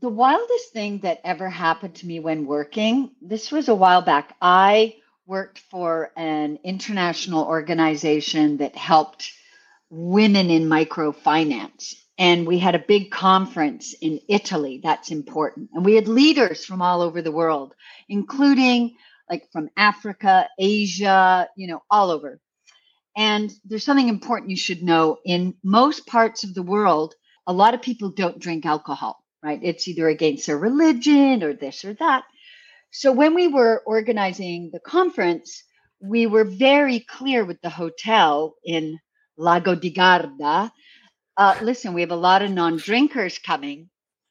the wildest thing that ever happened to me when working, this was a while back. I worked for an international organization that helped women in microfinance. And we had a big conference in Italy. That's important. And we had leaders from all over the world, including like from Africa, Asia, you know, all over. And there's something important you should know. In most parts of the world, a lot of people don't drink alcohol, right? It's either against their religion or this or that. So when we were organizing the conference, we were very clear with the hotel in Lago di Garda. Uh, listen, we have a lot of non drinkers coming.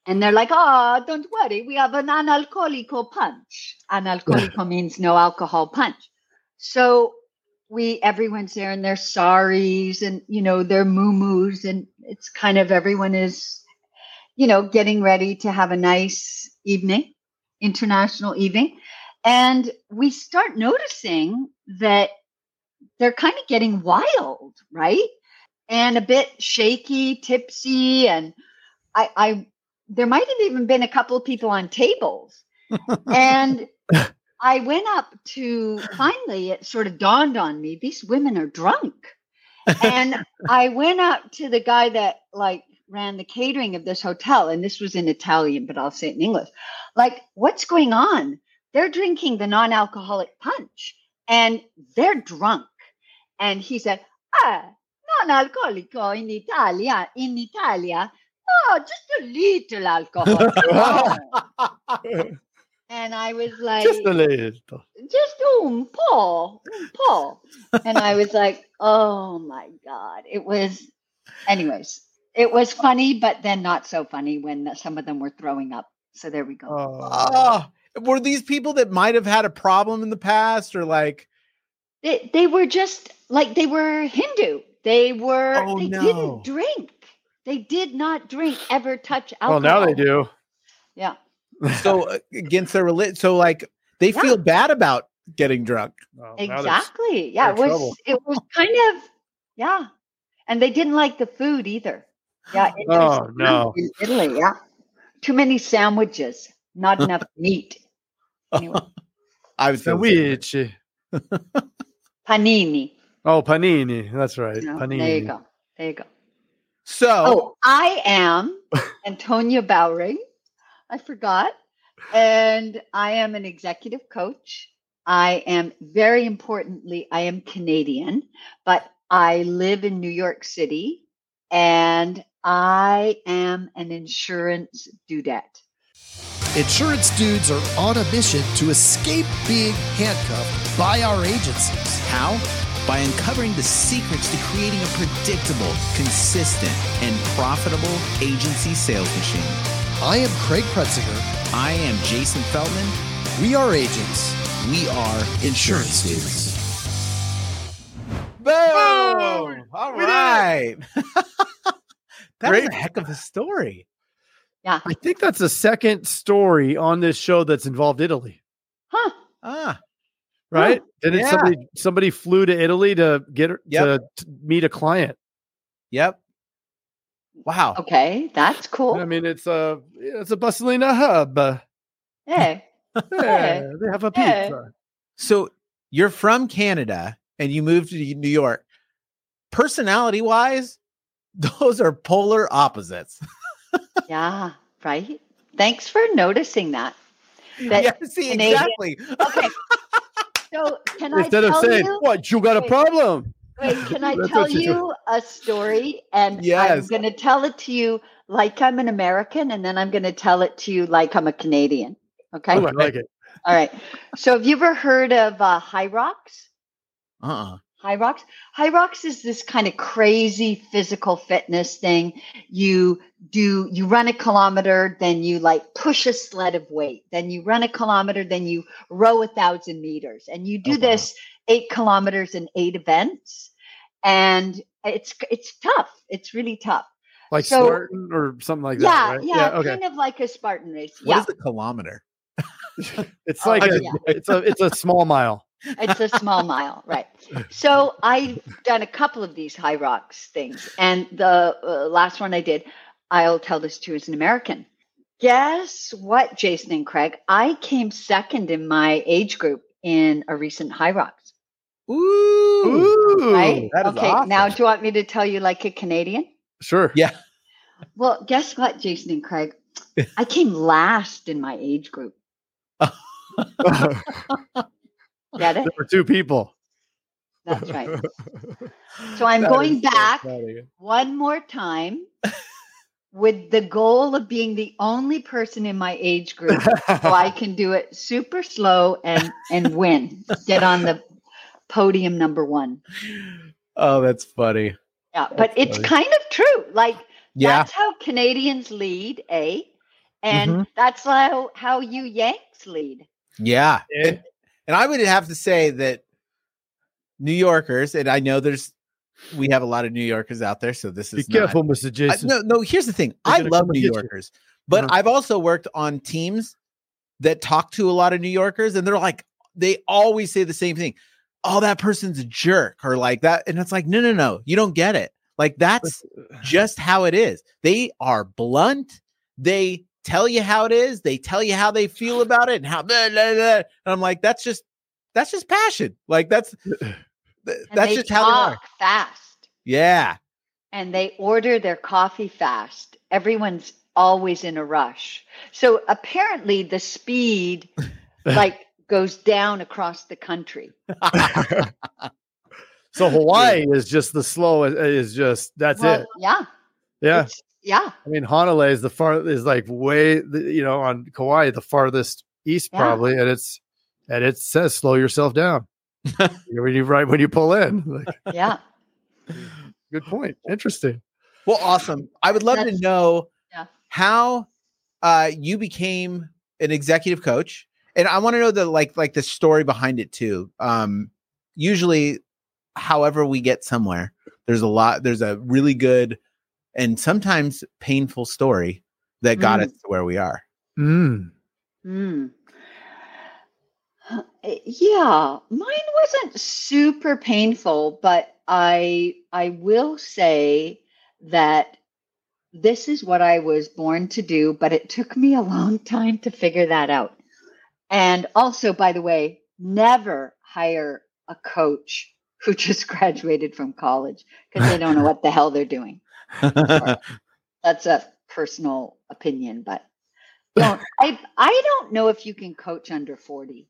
And they're like, oh, don't worry, we have an analcolico punch. Analcolico means no alcohol punch. So we everyone's there in their saris and you know their moo moo's and it's kind of everyone is you know getting ready to have a nice evening international evening. And we start noticing that they're kind of getting wild right? And a bit shaky tipsy and i i there might have even been a couple of people on tables. And I went up to finally, it sort of dawned on me these women are drunk. and I went up to the guy that like ran the catering of this hotel, and this was in Italian, but I'll say it in English. Like, what's going on? They're drinking the non alcoholic punch and they're drunk. And he said, Ah, non alcolico in Italia, in Italia. Oh, just a little alcohol. And I was like, just a little, just un po, un po. and I was like, oh my God. It was, anyways, it was funny, but then not so funny when some of them were throwing up. So there we go. Oh, were these people that might have had a problem in the past or like? They, they were just like, they were Hindu. They were, oh, they no. didn't drink. They did not drink, ever touch alcohol. Well, now they do. Yeah so uh, against their religion. So like they yeah. feel bad about getting drunk. Oh, exactly. Yeah, it was trouble. it was kind of yeah. And they didn't like the food either. Yeah. oh no. In Italy, yeah. Too many sandwiches, not enough meat. Anyway. I was sandwich. panini. Oh, panini. That's right. You know, panini. There you go. There you go. So, oh, I am Antonia Bowring. I forgot. And I am an executive coach. I am very importantly, I am Canadian, but I live in New York City and I am an insurance dudette. Insurance dudes are on a mission to escape being handcuffed by our agencies. How? By uncovering the secrets to creating a predictable, consistent, and profitable agency sales machine. I am Craig Pretzinger. I am Jason Feldman. We are agents. We are insurance dudes. Boom! All right. that Great. was a heck of a story. Yeah. I think that's the second story on this show that's involved Italy. Huh. Ah. Right? Huh. Didn't yeah. somebody somebody flew to Italy to get yep. to meet a client? Yep. Wow. Okay, that's cool. I mean, it's a it's a bustling hub. Hey. yeah, hey. they have a pizza. So you're from Canada and you moved to New York. Personality wise, those are polar opposites. yeah, right. Thanks for noticing that. that yeah, see, Canadian, exactly. okay. So can Instead I of saying, you, what, you got a problem? Wait, can I tell you a story? And yes. I'm going to tell it to you like I'm an American, and then I'm going to tell it to you like I'm a Canadian. Okay. I like it. All right. So, have you ever heard of uh, Hyrox? Uh uh Hyrox. High rocks is this kind of crazy physical fitness thing. You do, you run a kilometer, then you like push a sled of weight, then you run a kilometer, then you row a thousand meters, and you do oh, this eight kilometers in eight events, and it's it's tough. It's really tough. Like so, Spartan or something like yeah, that. Right? Yeah, yeah, okay. kind of like a Spartan race. What yeah. is a kilometer? it's like oh, a, yeah. it's a it's a small mile. It's a small mile, right? So I've done a couple of these Hyrox things, and the uh, last one I did, I'll tell this to as an American. Guess what, Jason and Craig? I came second in my age group in a recent Hyrox. Ooh, Ooh, Right? that is Okay. awesome. Now, do you want me to tell you like a Canadian? Sure. Yeah. Well, guess what, Jason and Craig? I came last in my age group. there Get it? were two people. That's right. So I'm That going is so back one more time with the goal of being the only person in my age group so I can do it super slow and and win. Get on the podium number 1. Oh, that's funny. Yeah, but That's it's funny. kind of true. Like Yeah. that's how Canadians lead, eh? And Mhm. that's how how you Yanks lead. Yeah. Yeah. And, I would have to say that New Yorkers, and I know there's we have a lot of New Yorkers out there, so this Be is not- careful, Mr. I- Jason. no, no. Here's the thing. They're I love New get you. Yorkers, but Uh-huh. I've also worked on teams that talk to a lot of New Yorkers, and they're like, they always say the same thing. Oh, that person's a jerk, or like that, and it's like, no, no, no, you don't get it. Like that's just how it is. They are blunt. They tell you how it is. They tell you how they feel about it, and how. Blah, blah, blah. And I'm like, that's just that's just passion. Like that's th- And that's they just how they are. fast. Yeah. and they order their coffee fast. Everyone's always in a rush. So apparently the speed like goes down across the country. so Hawaii is just the slowest. Is just that's Well, it. Yeah. Yeah. it's- yeah. I mean, Honolulu is the far is like way you know on Kauai the farthest east Yeah. probably, and it's and it says slow yourself down when you right when you pull in. Like, Yeah. good point. Interesting. Well, awesome. I would love to know yeah. how uh, you became an executive coach, and I want to know the like like the story behind it too. Um, usually, however we get somewhere, there's a lot. There's a really good and sometimes painful story that got Mm. us to where we are. Mm. Mm. Uh, Yeah, mine wasn't super painful, but I I will say that this is what I was born to do, but it took me a long time to figure that out. And also, by the way, never hire a coach who just graduated from college because they don't know what the hell they're doing. That's a personal opinion, but don't I I don't know if you can coach under 40.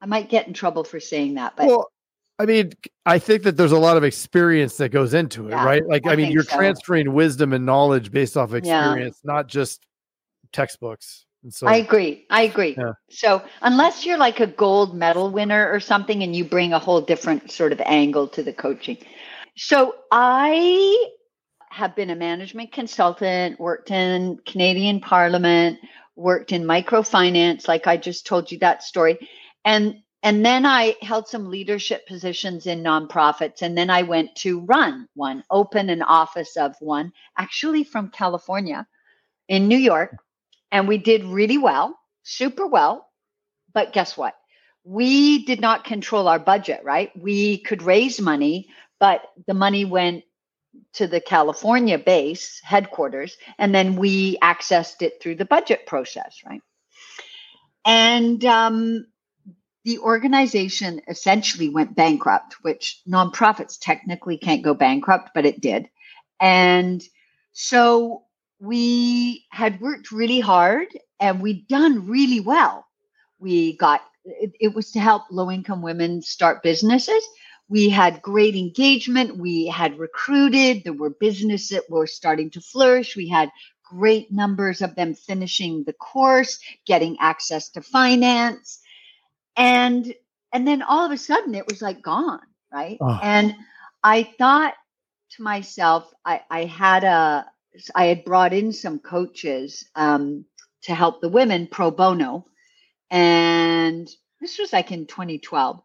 I might get in trouble for saying that, but well, I mean, I think that there's a lot of experience that goes into it, Yeah, right? Like, I, I mean, you're so. transferring wisdom and knowledge based off Yeah. experience, not just textbooks. And so, I agree. I agree. Yeah. So, unless you're like a gold medal winner or something and you bring a whole different sort of angle to the coaching. So, I have been a management consultant, worked in Canadian Parliament, worked in microfinance like I just told you that story. And and then I held some leadership positions in nonprofits and then I went to run one, open an office of one, actually from California in New York and we did really well, super well. But guess what? We did not control our budget, right? We could raise money, but the money went to the California base headquarters, and then we accessed it through the budget process, right? And um, the organization essentially went bankrupt, which nonprofits technically can't go bankrupt, but it did. And so we had worked really hard and we'd done really well. We got it, it was to help low income women start businesses. We had great engagement. We had recruited. There were businesses that were starting to flourish. We had great numbers of them finishing the course, getting access to finance. And and then all of a sudden it was like gone, right? Oh. And I thought to myself, I, I had a I had brought in some coaches um, to help the women pro bono. And this was like in 2012.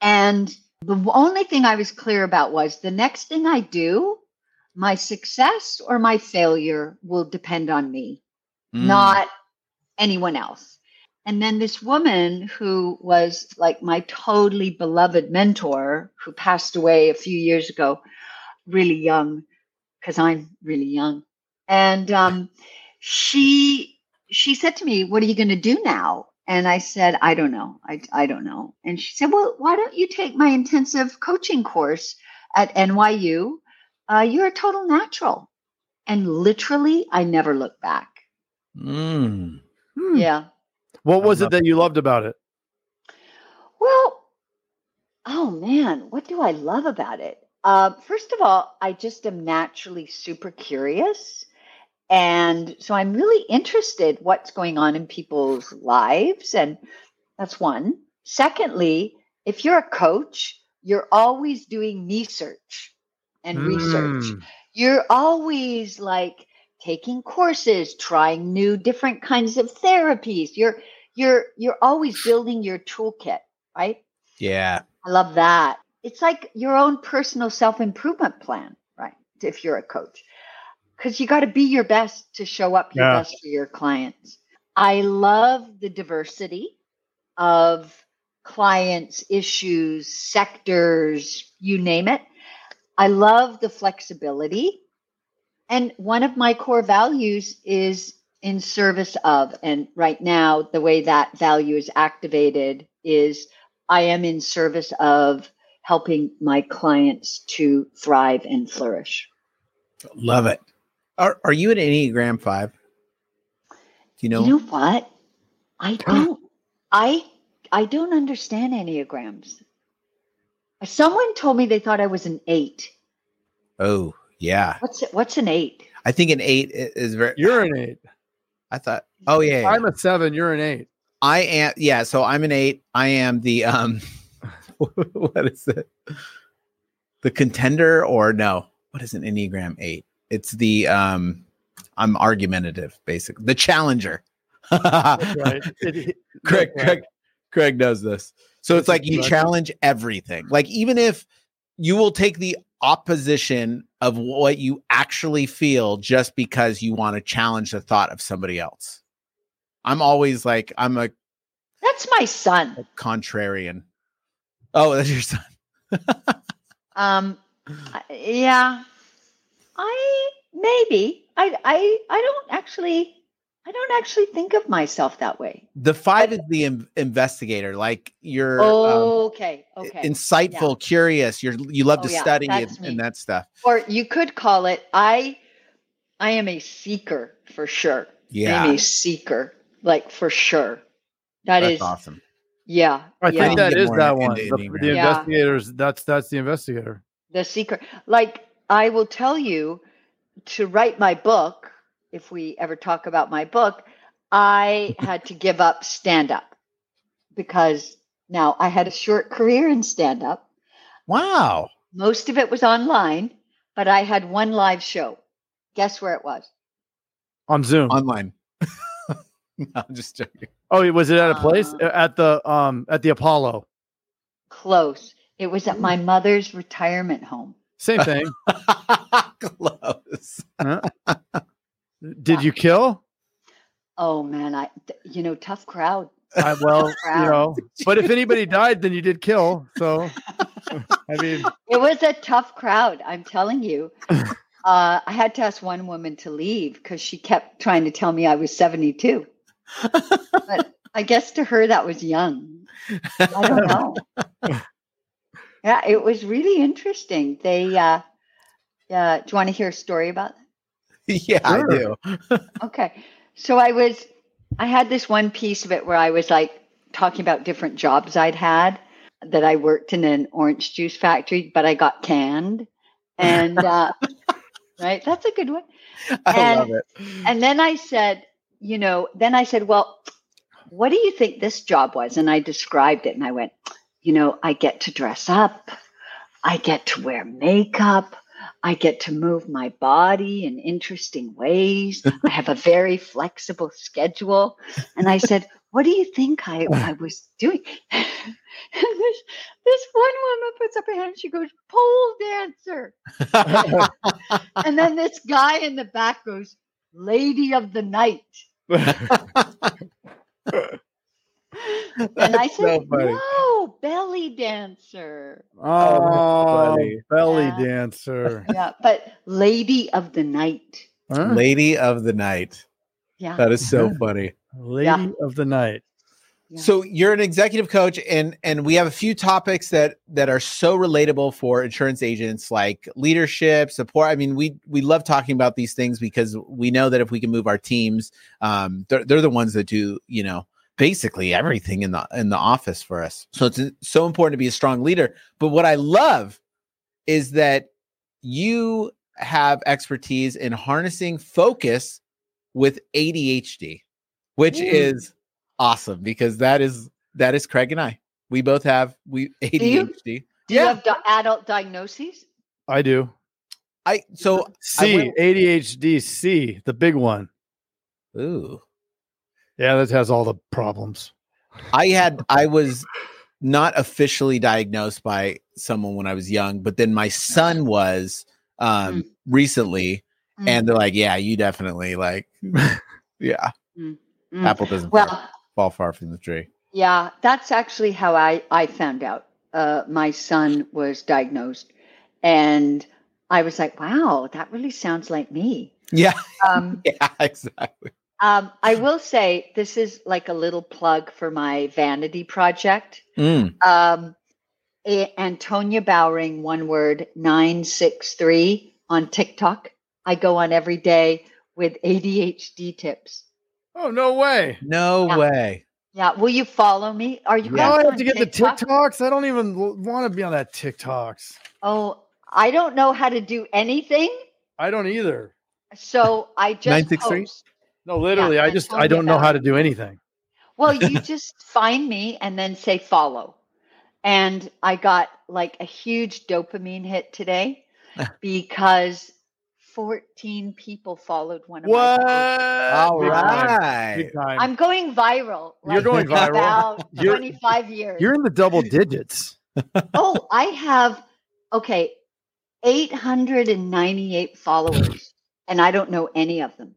And the only thing I was clear about was the next thing I do, my success or my failure will depend on me, Mm. not anyone else. And then this woman who was like my totally beloved mentor, who passed away a few years ago, really young, because I'm really young. And um, she she said to me, What are you going to do now? And I said, I don't know. I, I don't know. And she said, Well, why don't you take my intensive coaching course at NYU? Uh, you're a total natural. And literally, I never looked back. Mm. Hmm. Yeah. What was it that you loved about it? Well, oh man, what do I love about it? Uh, first of all, I just am naturally super curious. And so I'm really interested what's going on in people's lives. And that's one. Secondly, if you're a coach, you're always doing me search and research. Mm. You're always like taking courses, trying new different kinds of therapies. You're you're you're always building your toolkit, right? Yeah. I love that. It's like your own personal self improvement plan, right? If you're a coach, because you got to be your best to show up your Yeah. best for your clients. I love the diversity of clients, issues, sectors, you name it. I love the flexibility. And one of my core values is in service of. And right now, the way that value is activated is I am in service of helping my clients to thrive and flourish. Love it. Are are you an Enneagram five? Do you know? You know what? I don't. I I don't understand enneagrams. Someone told me they thought I was an eight. oh, yeah. What's what's an eight? I think an eight is very. You're an eight. I thought. Oh yeah. yeah. I'm a seven. You're an eight. I am. Yeah. So I'm an eight. I am the um. what is it? The contender or no? What is an Enneagram eight? It's the um. I'm argumentative, basically. The challenger. That's right. It- it- Craig, that's right. Craig, Craig knows this. So it's This like you challenge everything. Like even if you will take the opposition of what you actually feel just because you want to challenge the thought of somebody else. I'm always like I'm a, That's my son. a contrarian. Oh, that's your son. Um, yeah, I maybe I I I don't actually I don't actually think of myself that way. The five is the in- investigator. Like you're um, okay, okay. insightful, curious. You're you love Oh, to yeah, study and, and that stuff. or you could call it I I am a seeker for sure. I Yeah, am a seeker, like for sure. That that's is awesome. yeah. I yeah. think that Get is more that one. The, Enneagram. the Yeah. investigators. That's that's the investigator. the seeker. Like I will tell you to write my book, if we ever talk about my book, I had to give up stand up because now I had a short career in stand up. Wow. Most of it was online, but I had one live show. Guess where it was? On Zoom. Online. no, I'm just joking. oh, was it at a place Uh, at the um at the Apollo? Close. It was at my mother's retirement home. Same thing. Close. Did you kill? Oh man, I you know, tough crowd. I, well, you know, but if anybody died, then you did kill. So, I mean, It was a tough crowd, I'm telling you. Uh, I had to ask one woman to leave because she kept trying to tell me I was 72. but I guess to her that was young. I don't know. Yeah, it was really interesting. They, uh, uh, do you want to hear a story about that? yeah, I do. Okay. So I was, I had this one piece of it where I was like talking about different jobs I'd had that I worked in an orange juice factory, but I got canned. And, uh, right, that's a good one. I And- love it. And then I said, you know, then I said, well, what do you think this job was? And I described it and I went, you know, I get to dress up, I get to wear makeup. I get to move my body in interesting ways. I have a very flexible schedule. And I said, What do you think I, I was doing? And this, this one woman puts up her hand and she goes, Pole dancer. And then this guy in the back goes, Lady of the Night. And I said, so. No, belly dancer. oh, funny. belly Yeah. dancer. Yeah, but Lady of the Night. Huh? Lady of the night. Yeah. That is so funny. Lady Yeah. of the night. Yeah. So you're an executive coach and and we have a few topics that that are so relatable for insurance agents like leadership, support. I mean, we we love talking about these things because we know that if we can move our teams, um they're, they're the ones that do, you know, basically everything in the in the office for us. So it's so important to be a strong leader. But what I love is that you have expertise in harnessing focus with ADHD, which Mm. is awesome because that is that is Craig and I. We both have we? ADHD. Do you have di- adult diagnoses? I do. I so I C, went- ADHD C, the big one. ooh. Yeah, that has all the problems. I had I was not officially diagnosed by someone when I was young, but then my son was um recently Mm, and they're like, Yeah, you definitely like yeah, mm. apple doesn't fall, Well, fall far from the tree. yeah, that's actually how I, I found out. Uh, my son was diagnosed, and I was like, wow, that really sounds like me. Yeah, Um, yeah, exactly. Um, I will say this is like a little plug for my vanity project. Mm. Um, A- Antonia Bowring, one word, 963 on TikTok. I go on every day with ADHD tips. Oh no way! No Yeah. way. Yeah, will you follow me? Are you Now guys I have to get the TikToks. I don't even want to be on that TikToks. Oh, I don't know how to do anything, I don't either. so I just 963? post. No, literally, I just I don't know how to do anything. Well, you just find me and then say follow. And I got like a huge dopamine hit today because 14 people followed one of What? my posts. All right. I'm going viral. You're going viral. About You're- 25 years. You're in the double digits. oh, I have okay, 898 followers, and I don't know any of them.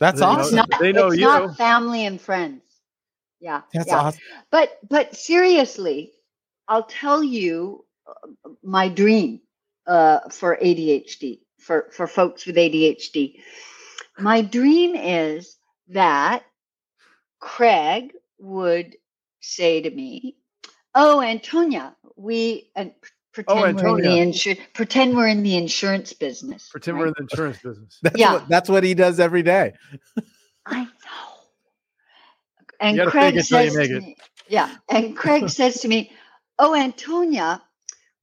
That's They know- awesome. not, They know it's you. not family and friends. Yeah. That's yeah. awesome. But but seriously, I'll tell you uh, my dream uh, for ADHD for for folks with ADHD. My dream is that Craig would say to me, "Oh, Antonia, we and Oh, pretend we're in the Antonia. insu- pretend we're in the insurance business. Pretend right? we're in the insurance business. That's Yeah. what that's what he does every day. I know. And gotta Craig it till you says make to me, yeah. And Craig says to me, "Oh, Antonia,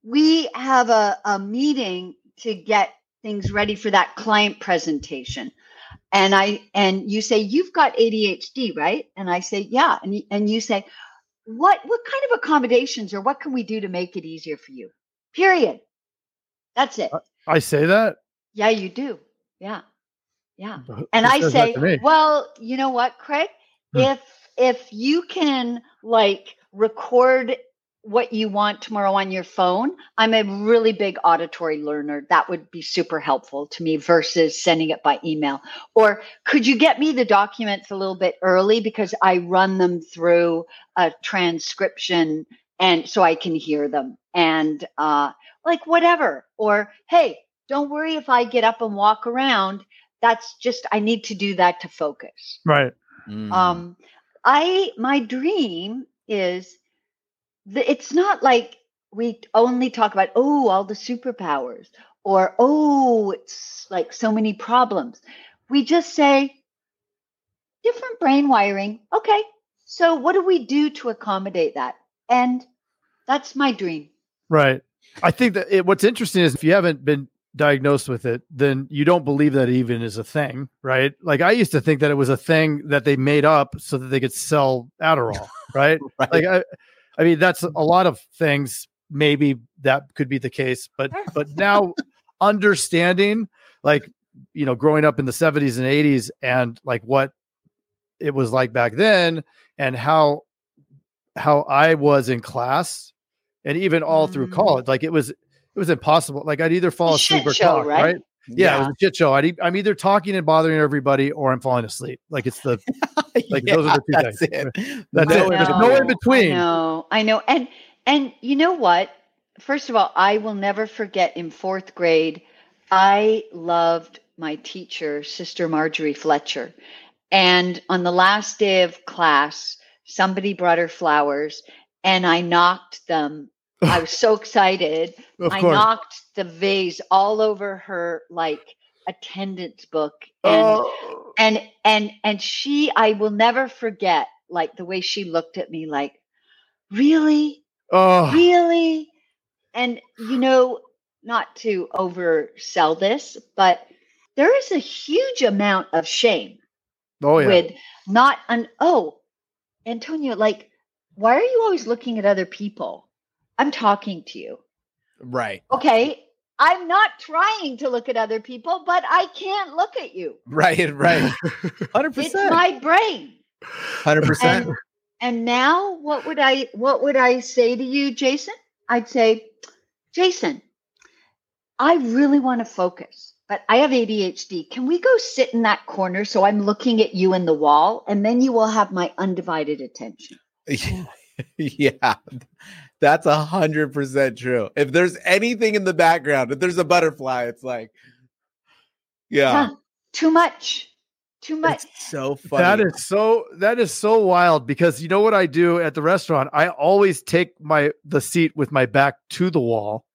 we have a, a meeting to get things ready for that client presentation." And I and you say you've got ADHD, right? And I say, "Yeah." And and you say, "What what kind of accommodations or what can we do to make it easier for you?" Period. That's it. I say that. Yeah, you do. Yeah. Yeah But and I say, well, you know what, Craig? Hmm. If if you can like record what you want tomorrow on your phone, I'm a really big auditory learner. That would be super helpful to me versus sending it by email. Or could you get me the documents a little bit early because I run them through a transcription and so I can hear them. And uh like whatever. Or hey, don't worry if I get up and walk around. That's just i need to do that to focus. Right. Mm. um i my dream is that it's not like we only talk about oh all the superpowers or oh it's like so many problems. We just say different brain wiring. Okay. So what do we do to accommodate that and that's my dream Right. I think that it, what's interesting is if you haven't been diagnosed with it, then you don't believe that it even is a thing, right? Like I used to think that it was a thing that they made up so that they could sell Adderall, right? Right. Like I, I mean, that's a lot of things. Maybe that could be the case, but but now understanding, like you know, growing up in the seventies and eighties, and like what it was like back then, and how how I was in class, and even all through Mm. college, like it was it was impossible. Like I'd either fall asleep shit or show, talk, right? right? Yeah, it was a shit show. I'd, e- I'm either talking and bothering everybody, or I'm falling asleep. Like it's the Like, those are the two that's things. it. That's No, it. There's no in between. I know, I know. And and you know what? First of all, I will never forget in fourth grade, I loved my teacher, Sister Marjorie Fletcher. And on the last day of class, somebody brought her flowers and I knocked them. I was so excited. I knocked the vase all over her like attendance book and Oh. and and and she I will never forget like the way she looked at me like really Oh. really and you know not to oversell this but there is a huge amount of shame Oh yeah. with not an oh antonia like why are you always looking at other people i'm talking to you Right. okay i'm not trying to look at other people but i can't look at you Right. Right. 100%. it's my brain Hundred percent. and, and now what would i what would i say to you jason i'd say jason i really want to focus but i have adhd can we go sit in that corner so i'm looking at you in the wall and then you will have my undivided attention yeah. That's a hundred percent true. If there's anything in the background, if there's a butterfly, it's like, yeah, Huh, too much too much it's so funny. That is so that is so wild because you know what I do at the restaurant? I always take my the seat with my back to the wall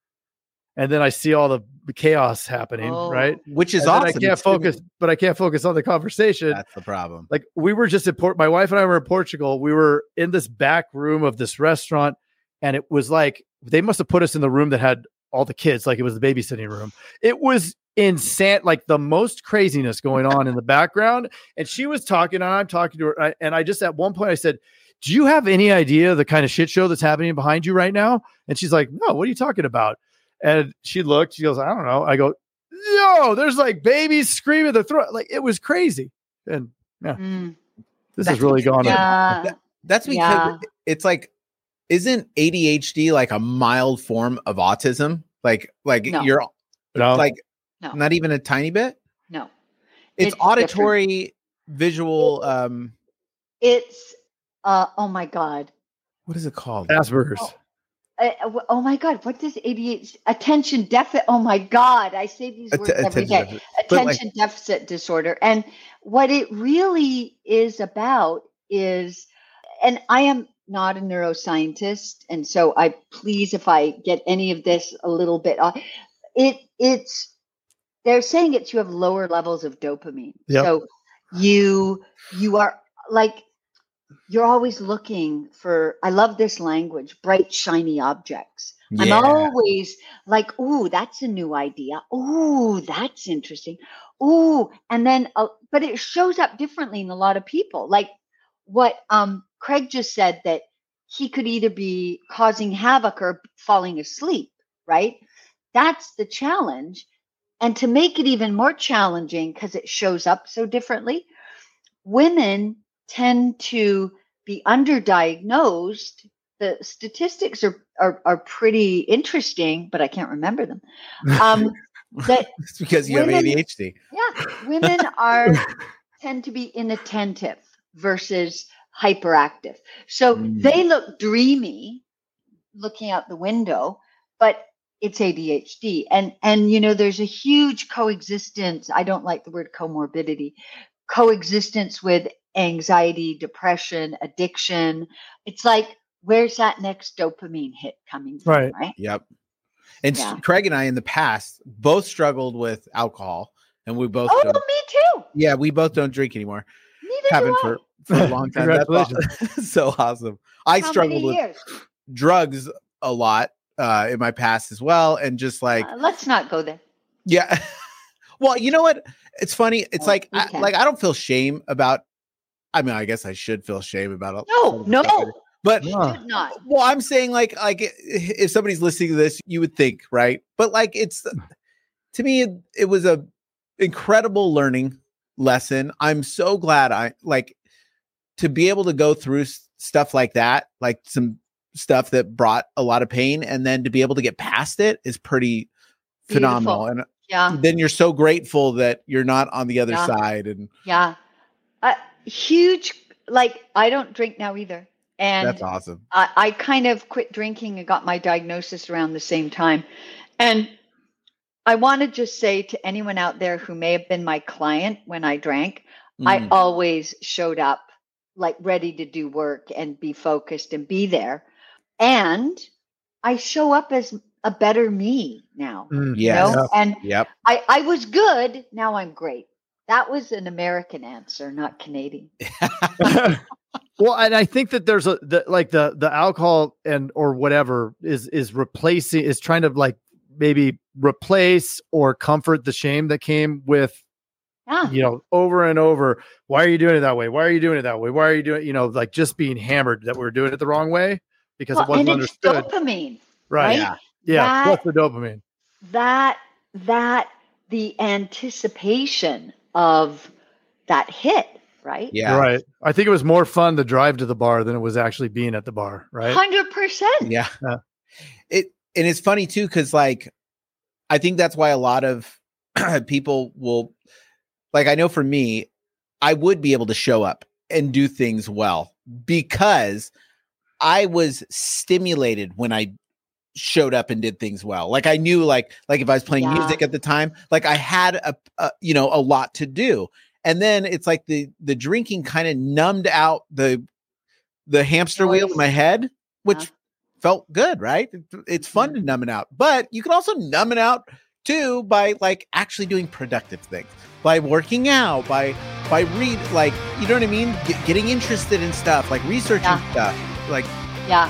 and then I see all the chaos happening, Oh. right? which is And awesome. I can't It's focus, but I can't focus on the conversation. That's the problem. like we were just in Port my wife and I were in Portugal. We were in this back room of this restaurant and it was like they must have put us in the room that had all the kids like it was the babysitting room. It was insane like the most craziness going on in the background and she was talking and I'm talking to her and I, and I just at one point I said, "Do you have any idea the kind of shit show that's happening behind you right now?" And she's like, "No, what are you talking about?" And she looked, she goes, "I don't know." I go, "Yo, there's like babies screaming the throat like it was crazy." And Mm, this That's has really gone yeah That's because Yeah. it's like, isn't ADHD like a mild form of autism? Like, like No. you're No. like No. not even a tiny bit. no It's, It's different. auditory, visual. Um, it's uh oh my god what is it called? Asperger's. Oh. Uh, oh my god what does adhd attention deficit oh my god i say these Att- words every attention day deficit. But, like- deficit disorder and what it really is about is and i am not a neuroscientist and so i please if i get any of this a little bit off it it's they're saying it's you have lower levels of dopamine Yep. so you you are like you're always looking for i love this language bright shiny objects. I'm always like ooh that's a new idea. Ooh that's interesting. Ooh and then uh, but it shows up differently in a lot of people. Like what um craig just said that he could either be causing havoc or falling asleep right? That's the challenge. And to make it even more challenging because it shows up so differently women tend to be underdiagnosed the statistics are, are are pretty interesting but i can't remember them um that It's because you have ADHD. yeah women are tend to be inattentive versus hyperactive so Mm. they look dreamy looking out the window but it's adhd and and you know there's a huge coexistence i don't like the word comorbidity coexistence with anxiety depression addiction it's like where's that next dopamine hit coming from Right. right Yep. And Yeah. Craig and I in the past both struggled with alcohol, and we both oh me too yeah, we both don't drink anymore. neither Haven't do I. for, for a long time. That's aw- so awesome. I How struggled with years? drugs a lot uh, in my past as well, and just like Uh, let's not go there yeah. well, you know what? It's funny. It's Oh, like we I, like I don't feel shame about. I mean, I guess I should feel shame about it. no no But not Well, I'm saying like like if somebody's listening to this, you would think, right? But like it's to me it, it was a incredible learning lesson. I'm so glad I like to be able to go through s- stuff like that, like some stuff that brought a lot of pain and then to be able to get past it is pretty phenomenal. And yeah then you're so grateful that you're not on the other Yeah. side and Yeah. Uh, huge, like, I don't drink now either. And that's awesome. I, I kind of quit drinking and got my diagnosis around the same time. And I want to just say to anyone out there who may have been my client when I drank, I Mm. always showed up like ready to do work and be focused and be there. And I show up as a better me now. Mm. You know? And Yep. I, I was good. Now I'm great. That was an American answer, not Canadian. well, and I think that there's a the, like the the alcohol and or whatever is is replacing is trying to like maybe replace or comfort the shame that came with Yeah. you know over and over. Why are you doing it that way? Why are you doing it that way? Why are you doing you know like just being hammered that we're doing it the wrong way because it wasn't and it's understood. dopamine. right? right? Yeah. Yeah. That- Plus the dopamine. That that the anticipation of that hit, right? Yeah. Right. I think it was more fun to drive to the bar than it was actually being at the bar. Right. Hundred percent. Yeah. Yeah. It and it's funny too because like I think that's why a lot of people will like I know for me, I would be able to show up and do things well because I was stimulated when I showed up and did things well. Like I knew like like if I was playing Yeah. music at the time, like I had a, a you know a lot to do. And then it's like the the drinking kind of numbed out the the hamster wheel in my head, uh-huh. which Yeah. felt good, right? It- It's fun mm-hmm. to numb it out. But you can also numb it out too by like actually doing productive things. By working out, by by read like you know what I mean? Get, getting interested in stuff, like researching Yeah. stuff. Like Yeah.